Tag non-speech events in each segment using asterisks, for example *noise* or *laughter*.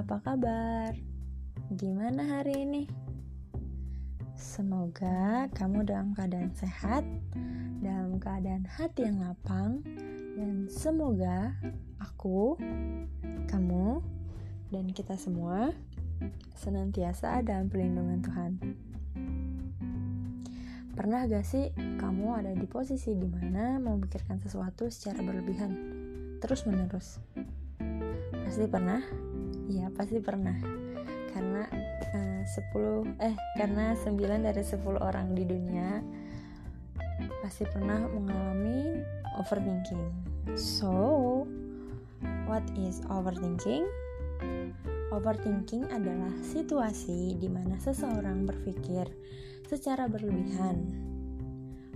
apa kabar? Gimana hari ini? Semoga kamu dalam keadaan sehat, dalam keadaan hati yang lapang, dan semoga aku, kamu, dan kita semua senantiasa dalam perlindungan Tuhan. Pernah gak sih kamu ada di posisi di mana memikirkan sesuatu secara berlebihan, terus menerus? Pasti pernah? Iya, pasti pernah. Karena uh, 10 eh karena 9 dari 10 orang di dunia pasti pernah mengalami overthinking. So, what is overthinking? Overthinking adalah situasi di mana seseorang berpikir secara berlebihan.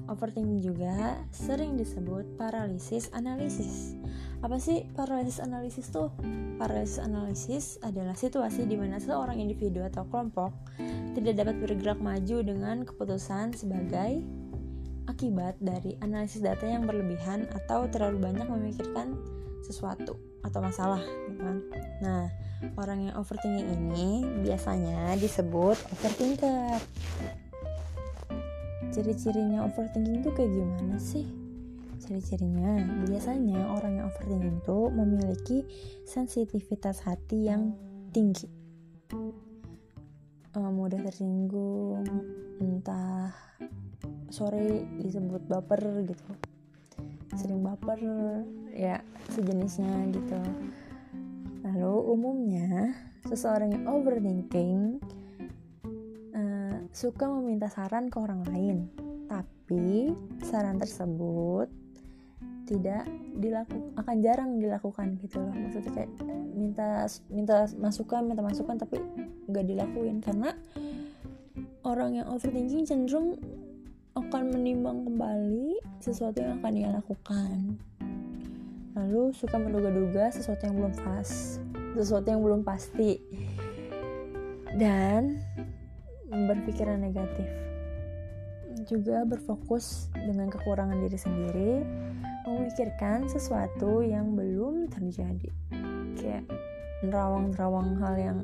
Overthinking juga sering disebut paralisis analisis. Apa sih paralisis analisis tuh? Paralisis analisis adalah situasi di mana seorang individu atau kelompok tidak dapat bergerak maju dengan keputusan sebagai akibat dari analisis data yang berlebihan atau terlalu banyak memikirkan sesuatu atau masalah gitu kan. Nah, orang yang overthinking ini biasanya disebut overthinker ciri-cirinya overthinking itu kayak gimana sih? Ciri-cirinya biasanya orang yang overthinking itu memiliki sensitivitas hati yang tinggi. Uh, mudah tersinggung, entah sore disebut baper gitu. Sering baper, ya sejenisnya gitu. Lalu umumnya seseorang yang overthinking suka meminta saran ke orang lain, tapi saran tersebut tidak dilakukan akan jarang dilakukan gitu loh. Maksudnya kayak minta minta masukan minta masukan tapi nggak dilakuin. Karena orang yang overthinking cenderung akan menimbang kembali sesuatu yang akan dia lakukan. Lalu suka menduga-duga sesuatu yang belum pas sesuatu yang belum pasti. Dan berpikiran negatif. Juga berfokus dengan kekurangan diri sendiri memikirkan sesuatu yang belum terjadi. Kayak nerawang-nerawang hal yang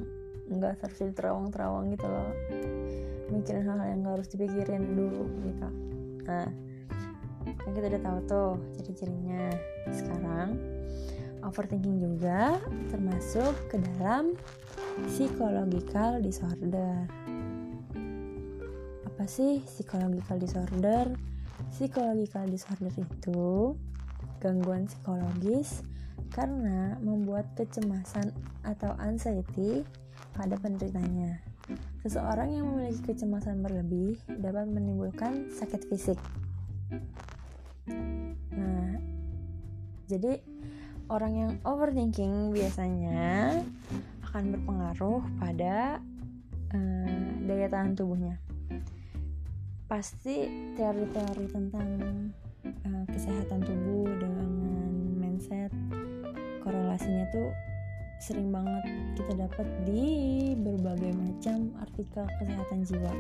nggak seharusnya terawang-terawang gitu loh. Mikirin hal-hal yang gak harus dipikirin dulu gitu. Nah yang kita udah tahu tuh ciri-cirinya. Sekarang overthinking juga termasuk ke dalam psychological disorder. Apa sih psychological disorder? Psychological disorder itu gangguan psikologis karena membuat kecemasan atau anxiety pada penderitanya. Seseorang yang memiliki kecemasan berlebih dapat menimbulkan sakit fisik. Nah, jadi orang yang overthinking biasanya akan berpengaruh pada uh, daya tahan tubuhnya pasti teori-teori tentang uh, kesehatan tubuh dengan mindset korelasinya tuh sering banget kita dapat di berbagai macam artikel kesehatan jiwa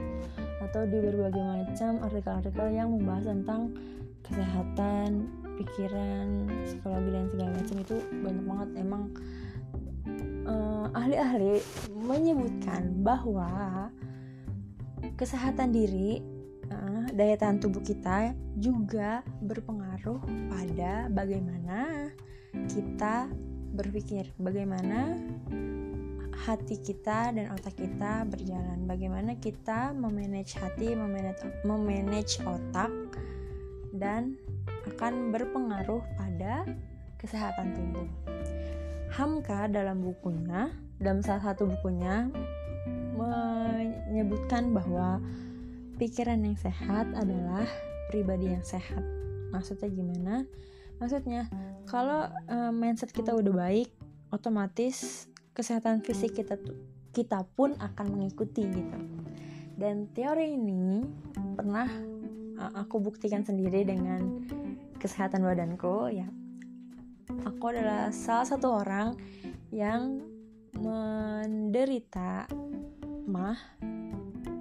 atau di berbagai macam artikel-artikel yang membahas tentang kesehatan pikiran psikologi dan segala macam. Itu banyak banget. Emang uh, ahli-ahli menyebutkan bahwa kesehatan diri daya tahan tubuh kita juga berpengaruh pada bagaimana kita berpikir, bagaimana hati kita dan otak kita berjalan, bagaimana kita memanage hati, memanage, memanage otak, dan akan berpengaruh pada kesehatan tubuh. Hamka dalam bukunya, dalam salah satu bukunya menyebutkan bahwa pikiran yang sehat adalah pribadi yang sehat. Maksudnya gimana? Maksudnya kalau uh, mindset kita udah baik, otomatis kesehatan fisik kita tuh kita pun akan mengikuti gitu. Dan teori ini pernah uh, aku buktikan sendiri dengan kesehatan badanku ya. Aku adalah salah satu orang yang menderita mah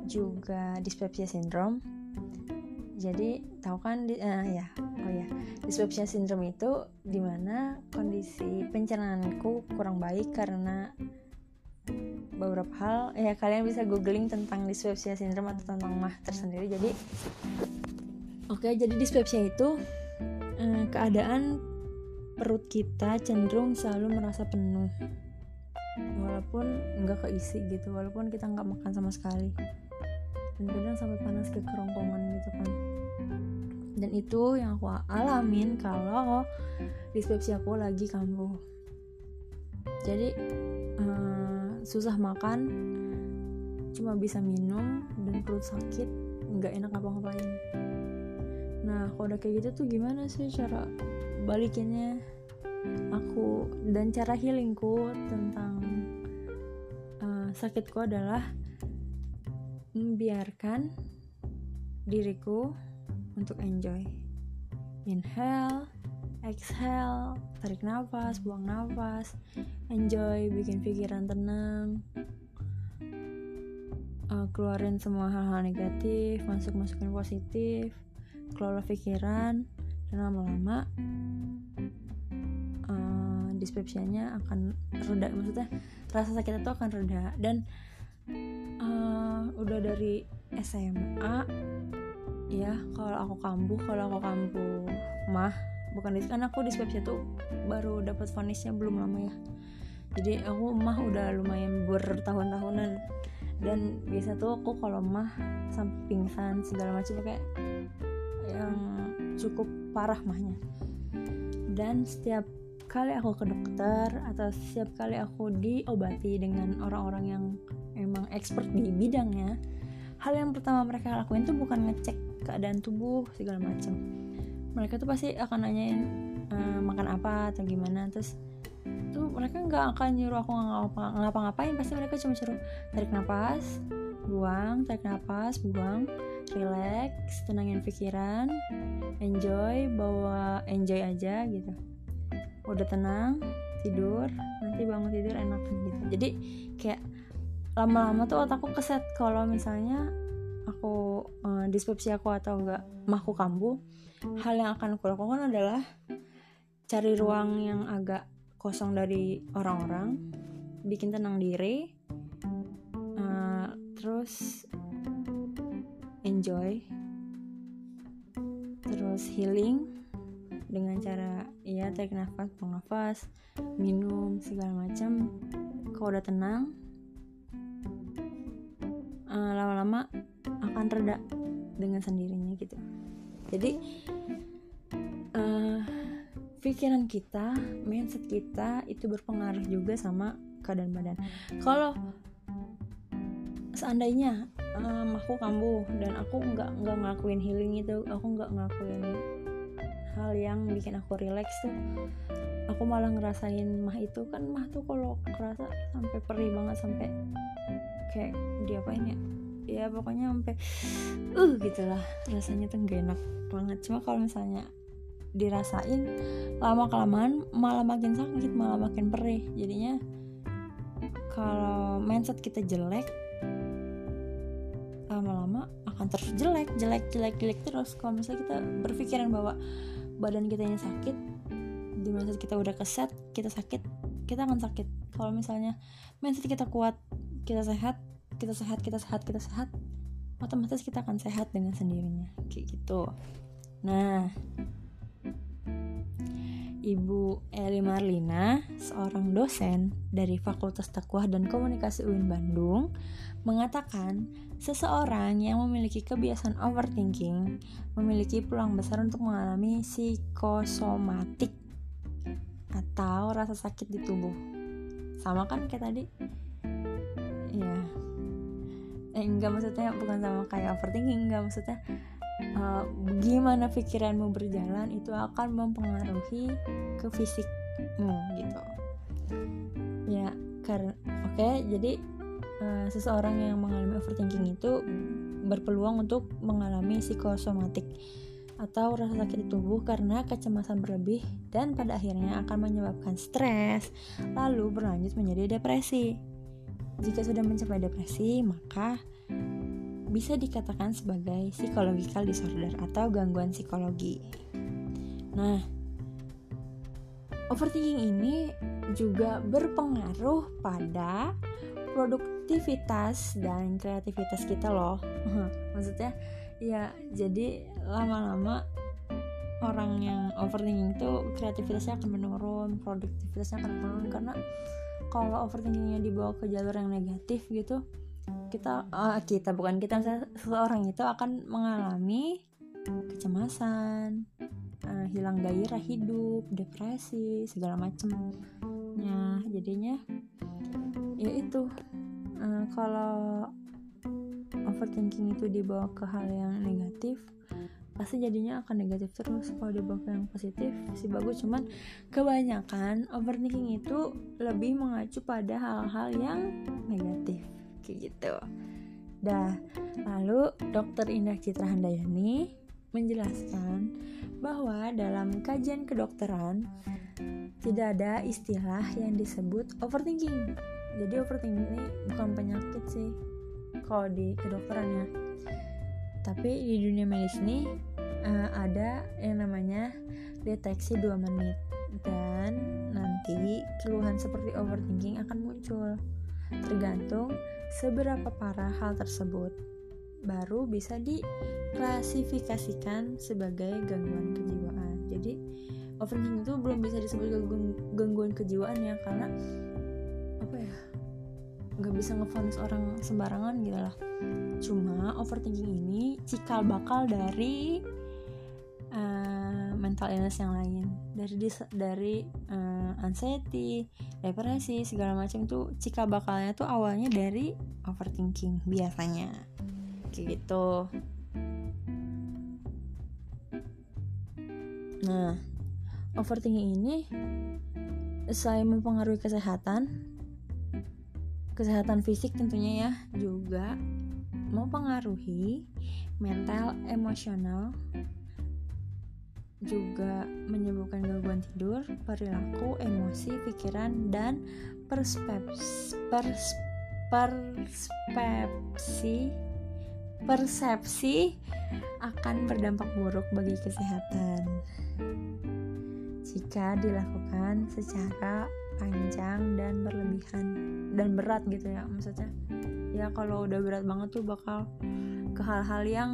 juga dispepsia syndrome. Jadi tahu kan di, uh, ya oh ya dispepsia syndrome itu di mana kondisi pencernanku kurang baik karena beberapa hal ya kalian bisa googling tentang dyspepsia syndrome atau tentang mah tersendiri. Jadi oke okay, jadi dyspepsia itu eh, keadaan perut kita cenderung selalu merasa penuh. Walaupun nggak keisi gitu walaupun kita nggak makan sama sekali dan kadang sampai panas ke kerongkongan gitu kan. Dan itu yang aku alamin kalau dyspepsia aku lagi kambuh. Jadi uh, susah makan cuma bisa minum dan perut sakit nggak enak ngapa-ngapain. Nah kalau udah kayak gitu tuh gimana sih cara balikinnya? Aku dan cara healingku tentang uh, sakitku adalah membiarkan diriku untuk enjoy. Inhale exhale tarik nafas buang nafas enjoy bikin pikiran tenang uh, keluarin semua hal-hal negatif masuk masukin positif kelola pikiran dan lama-lama uh, akan reda maksudnya rasa sakit itu akan reda. Dan udah dari SMA ya kalau aku kambuh kalau aku kambuh mah bukan di kan aku dispepsia tuh baru dapat vonisnya belum lama ya. Jadi aku mah udah lumayan bertahun-tahunan. Dan biasa tuh aku kalau mah sampai pingsan segala macam kayak yang cukup parah mahnya. Dan setiap kali aku ke dokter atau setiap kali aku diobati dengan orang-orang yang emang expert di bidangnya hal yang pertama mereka lakuin tuh bukan ngecek keadaan tubuh segala macam mereka tuh pasti akan nanyain ehm, makan apa atau gimana? Terus tuh mereka nggak akan nyuruh aku ngapa-ngapain. Pasti mereka cuma suruh tarik nafas buang tarik nafas buang relax tenangin pikiran enjoy bawa enjoy aja gitu. Udah tenang tidur nanti bangun tidur enak gitu. Jadi kayak lama-lama tuh otakku keset kalau misalnya aku uh, dispepsia aku atau enggak mahku kambuh hal yang akan aku lakukan adalah cari ruang yang agak kosong dari orang-orang bikin tenang diri uh, terus enjoy terus healing dengan cara ya tarik nafas buang nafas minum segala macam. Kalau udah tenang uh, lama-lama akan reda dengan sendirinya gitu. Jadi uh, pikiran kita mindset kita itu berpengaruh juga sama keadaan badan. Kalau seandainya um, aku kambuh dan aku nggak nggak ngelakuin healing itu aku nggak ngelakuin hal yang bikin aku relax tuh aku malah ngerasain mah itu. Kan mah tuh kalau kerasa sampai perih banget sampai kayak diapain ya? Ya pokoknya sampai uh gitulah rasanya tuh gak enak banget. Cuma kalau misalnya dirasain lama kelamaan malah makin sakit malah makin perih. Jadinya kalau mindset kita jelek lama-lama akan terus jelek jelek jelek jelek terus. Kalau misalnya kita berpikiran bahwa badan kita ini sakit di mindset kita udah keset kita sakit kita akan sakit. Kalau misalnya mindset kita kuat kita sehat kita sehat kita sehat kita sehat otomatis kita akan sehat dengan sendirinya. Kayak gitu. Nah Ibu Eli Marlina, seorang dosen dari Fakultas Takwah dan Komunikasi UIN Bandung, mengatakan seseorang yang memiliki kebiasaan overthinking memiliki peluang besar untuk mengalami psikosomatik atau rasa sakit di tubuh. Sama kan kayak tadi? Ya, eh enggak maksudnya bukan sama kayak overthinking enggak maksudnya uh, gimana pikiranmu berjalan itu akan mempengaruhi ke fisikmu gitu ya karena oke okay, jadi uh, seseorang yang mengalami overthinking itu berpeluang untuk mengalami psikosomatik atau rasa sakit di tubuh karena kecemasan berlebih dan pada akhirnya akan menyebabkan stres lalu berlanjut menjadi depresi. Jika sudah mencapai depresi, maka bisa dikatakan sebagai psychological disorder atau gangguan psikologi. Nah, overthinking ini juga berpengaruh pada produktivitas dan kreativitas kita loh *laughs* maksudnya ya jadi lama-lama orang yang overthinking itu kreativitasnya akan menurun produktivitasnya akan menurun. Karena kalau overthinkingnya dibawa ke jalur yang negatif gitu kita uh, kita bukan kita seseorang itu akan mengalami kecemasan uh, hilang gairah hidup depresi segala macem ya jadinya ya itu uh, kalau overthinking itu dibawa ke hal yang negatif pasti jadinya akan negatif terus. Kalau dibawa ke yang positif sih bagus. Cuman kebanyakan overthinking itu lebih mengacu pada hal-hal yang negatif kayak gitu. Dah lalu dokter Indah Citra Handayani menjelaskan bahwa dalam kajian kedokteran tidak ada istilah yang disebut overthinking. Jadi overthinking ini bukan penyakit sih kalau di kedokteran ya. Tapi di dunia medis ini uh, ada yang namanya deteksi 2 menit. Dan nanti keluhan seperti overthinking akan muncul. Tergantung seberapa parah hal tersebut. Baru bisa diklasifikasikan sebagai gangguan kejiwaan. Jadi overthinking itu belum bisa disebut gangguan kejiwaan ya karena apa ya nggak bisa ngefonis orang sembarangan gitu lah. Cuma overthinking ini cikal bakal dari uh, mental illness yang lain. Dari dari uh, anxiety depresi segala macam tuh cikal bakalnya tuh awalnya dari overthinking biasanya. Kayak gitu. Nah overthinking ini selain mempengaruhi kesehatan kesehatan fisik tentunya ya juga mempengaruhi mental emosional juga menyebabkan gangguan tidur, perilaku, emosi, pikiran, dan perspepsi, pers, persepsi persepsi akan berdampak buruk bagi kesehatan. Jika dilakukan secara panjang dan berlebihan dan berat gitu ya maksudnya. Ya kalau udah berat banget tuh bakal ke hal-hal yang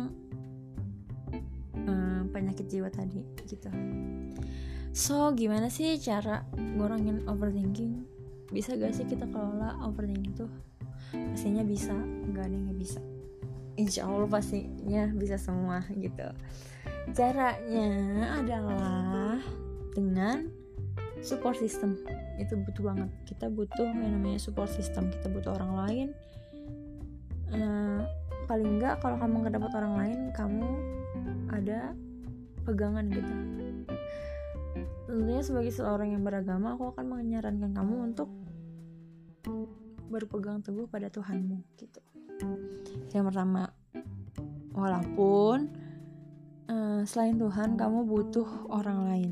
um, penyakit jiwa tadi gitu. So gimana sih cara ngurangin overthinking? Bisa gak sih kita kelola overthinking tuh? Pastinya bisa nggak ada yang bisa. Insya Allah pastinya bisa semua gitu. Caranya adalah dengan support system. Itu butuh banget. Kita butuh yang namanya support system. Kita butuh orang lain. Uh, paling enggak kalau kamu nggak dapat orang lain kamu ada pegangan gitu. Tentunya sebagai seorang yang beragama aku akan menyarankan kamu untuk berpegang teguh pada Tuhanmu gitu. Yang pertama walaupun uh, selain Tuhan kamu butuh orang lain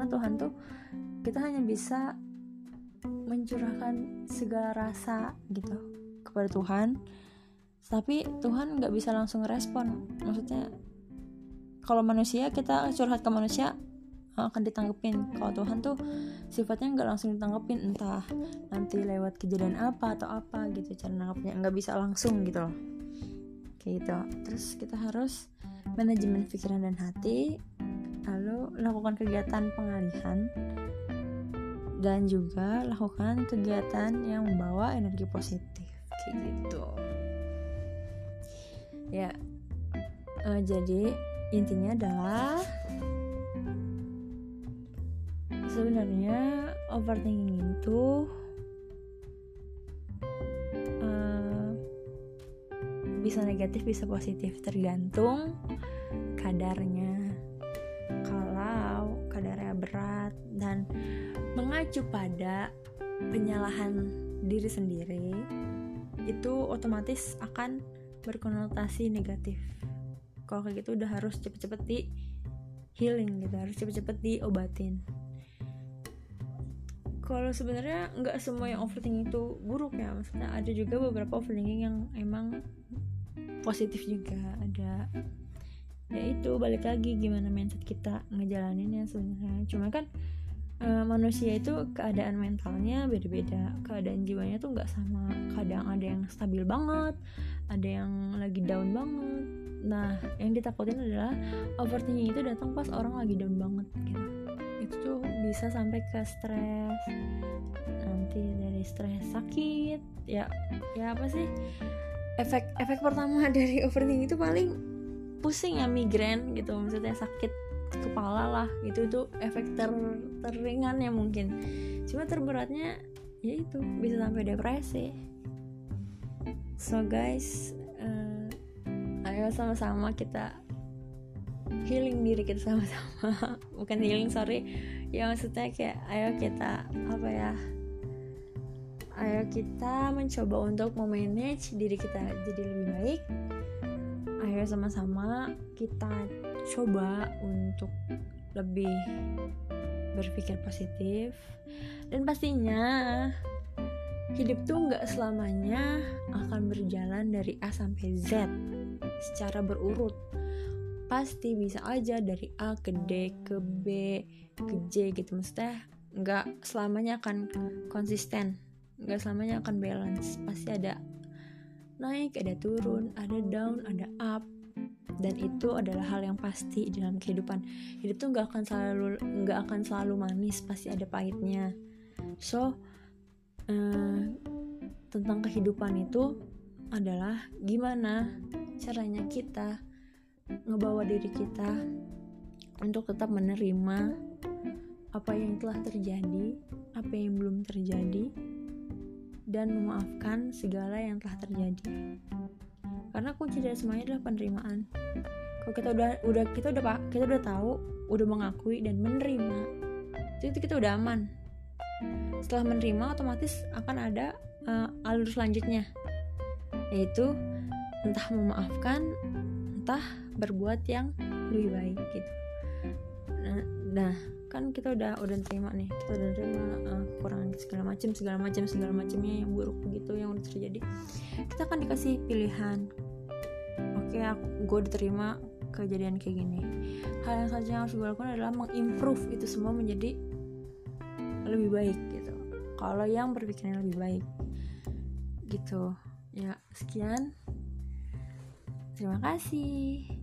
karena Tuhan tuh kita hanya bisa mencurahkan segala rasa gitu kepada Tuhan. Tapi Tuhan nggak bisa langsung respon. Maksudnya kalau manusia kita curhat ke manusia eh, akan ditanggepin. Kalau Tuhan tuh sifatnya nggak langsung ditanggepin entah nanti lewat kejadian apa atau apa gitu cara nanggapnya nggak bisa langsung gitu loh. Kayak gitu. Terus kita harus manajemen pikiran dan hati lakukan kegiatan pengalihan dan juga lakukan kegiatan yang membawa energi positif kayak gitu. Ya uh, jadi intinya adalah sebenarnya overthinking itu uh, bisa negatif bisa positif tergantung kadarnya. Kalau kadarnya berat dan mengacu pada penyalahan diri sendiri itu otomatis akan berkonotasi negatif. Kalau kayak gitu udah harus cepet-cepet di healing gitu harus cepet-cepet diobatin. Kalau sebenarnya nggak semua yang overthinking itu buruk ya maksudnya ada juga beberapa overthinking yang emang positif juga ada ya itu balik lagi gimana mindset kita ngejalaninnya sebenarnya. Cuma kan uh, manusia itu keadaan mentalnya beda-beda. Keadaan jiwanya tuh nggak sama. Kadang ada yang stabil banget ada yang lagi down banget. Nah yang ditakutin adalah overthinking itu datang pas orang lagi down banget gitu. Itu tuh bisa sampai ke stres. Nanti dari stres sakit. Ya ya apa sih? Efek efek pertama *laughs* dari overthinking itu paling pusing ya migrain gitu maksudnya sakit kepala lah itu tuh efek ter teringan ya mungkin. Cuma terberatnya ya itu bisa sampai depresi. So guys uh, ayo sama-sama kita healing diri kita sama-sama. *laughs* Bukan healing sorry. Ya maksudnya kayak ayo kita apa ya ayo kita mencoba untuk memanage diri kita jadi lebih baik ayo sama-sama kita coba untuk lebih berpikir positif. Dan pastinya hidup tuh nggak selamanya akan berjalan dari A sampai Z secara berurut. Pasti bisa aja dari A ke D ke B ke J gitu. Maksudnya nggak selamanya akan konsisten nggak selamanya akan balance. Pasti ada naik ada turun ada down ada up. Dan itu adalah hal yang pasti dalam kehidupan. Hidup tuh nggak akan selalu nggak akan selalu manis pasti ada pahitnya. So uh, tentang kehidupan itu adalah gimana caranya kita ngebawa diri kita untuk tetap menerima apa yang telah terjadi apa yang belum terjadi dan memaafkan segala yang telah terjadi. Karena kunci dari semuanya adalah penerimaan. Kalau kita udah udah kita udah pak kita udah tahu, udah mengakui dan menerima, itu kita udah aman. Setelah menerima, otomatis akan ada uh, alur selanjutnya, yaitu entah memaafkan, entah berbuat yang lebih baik gitu. Nah, nah kan kita udah udah terima nih. Kita udah terima uh, kekurangan segala macam segala macam segala macamnya yang buruk begitu yang udah terjadi. Kita akan dikasih pilihan. Oke okay, aku gue diterima kejadian kayak gini. Hal yang saja yang harus gue lakukan adalah mengimprove itu semua menjadi lebih baik gitu. Kalau yang berpikirnya lebih baik gitu. Ya sekian. Terima kasih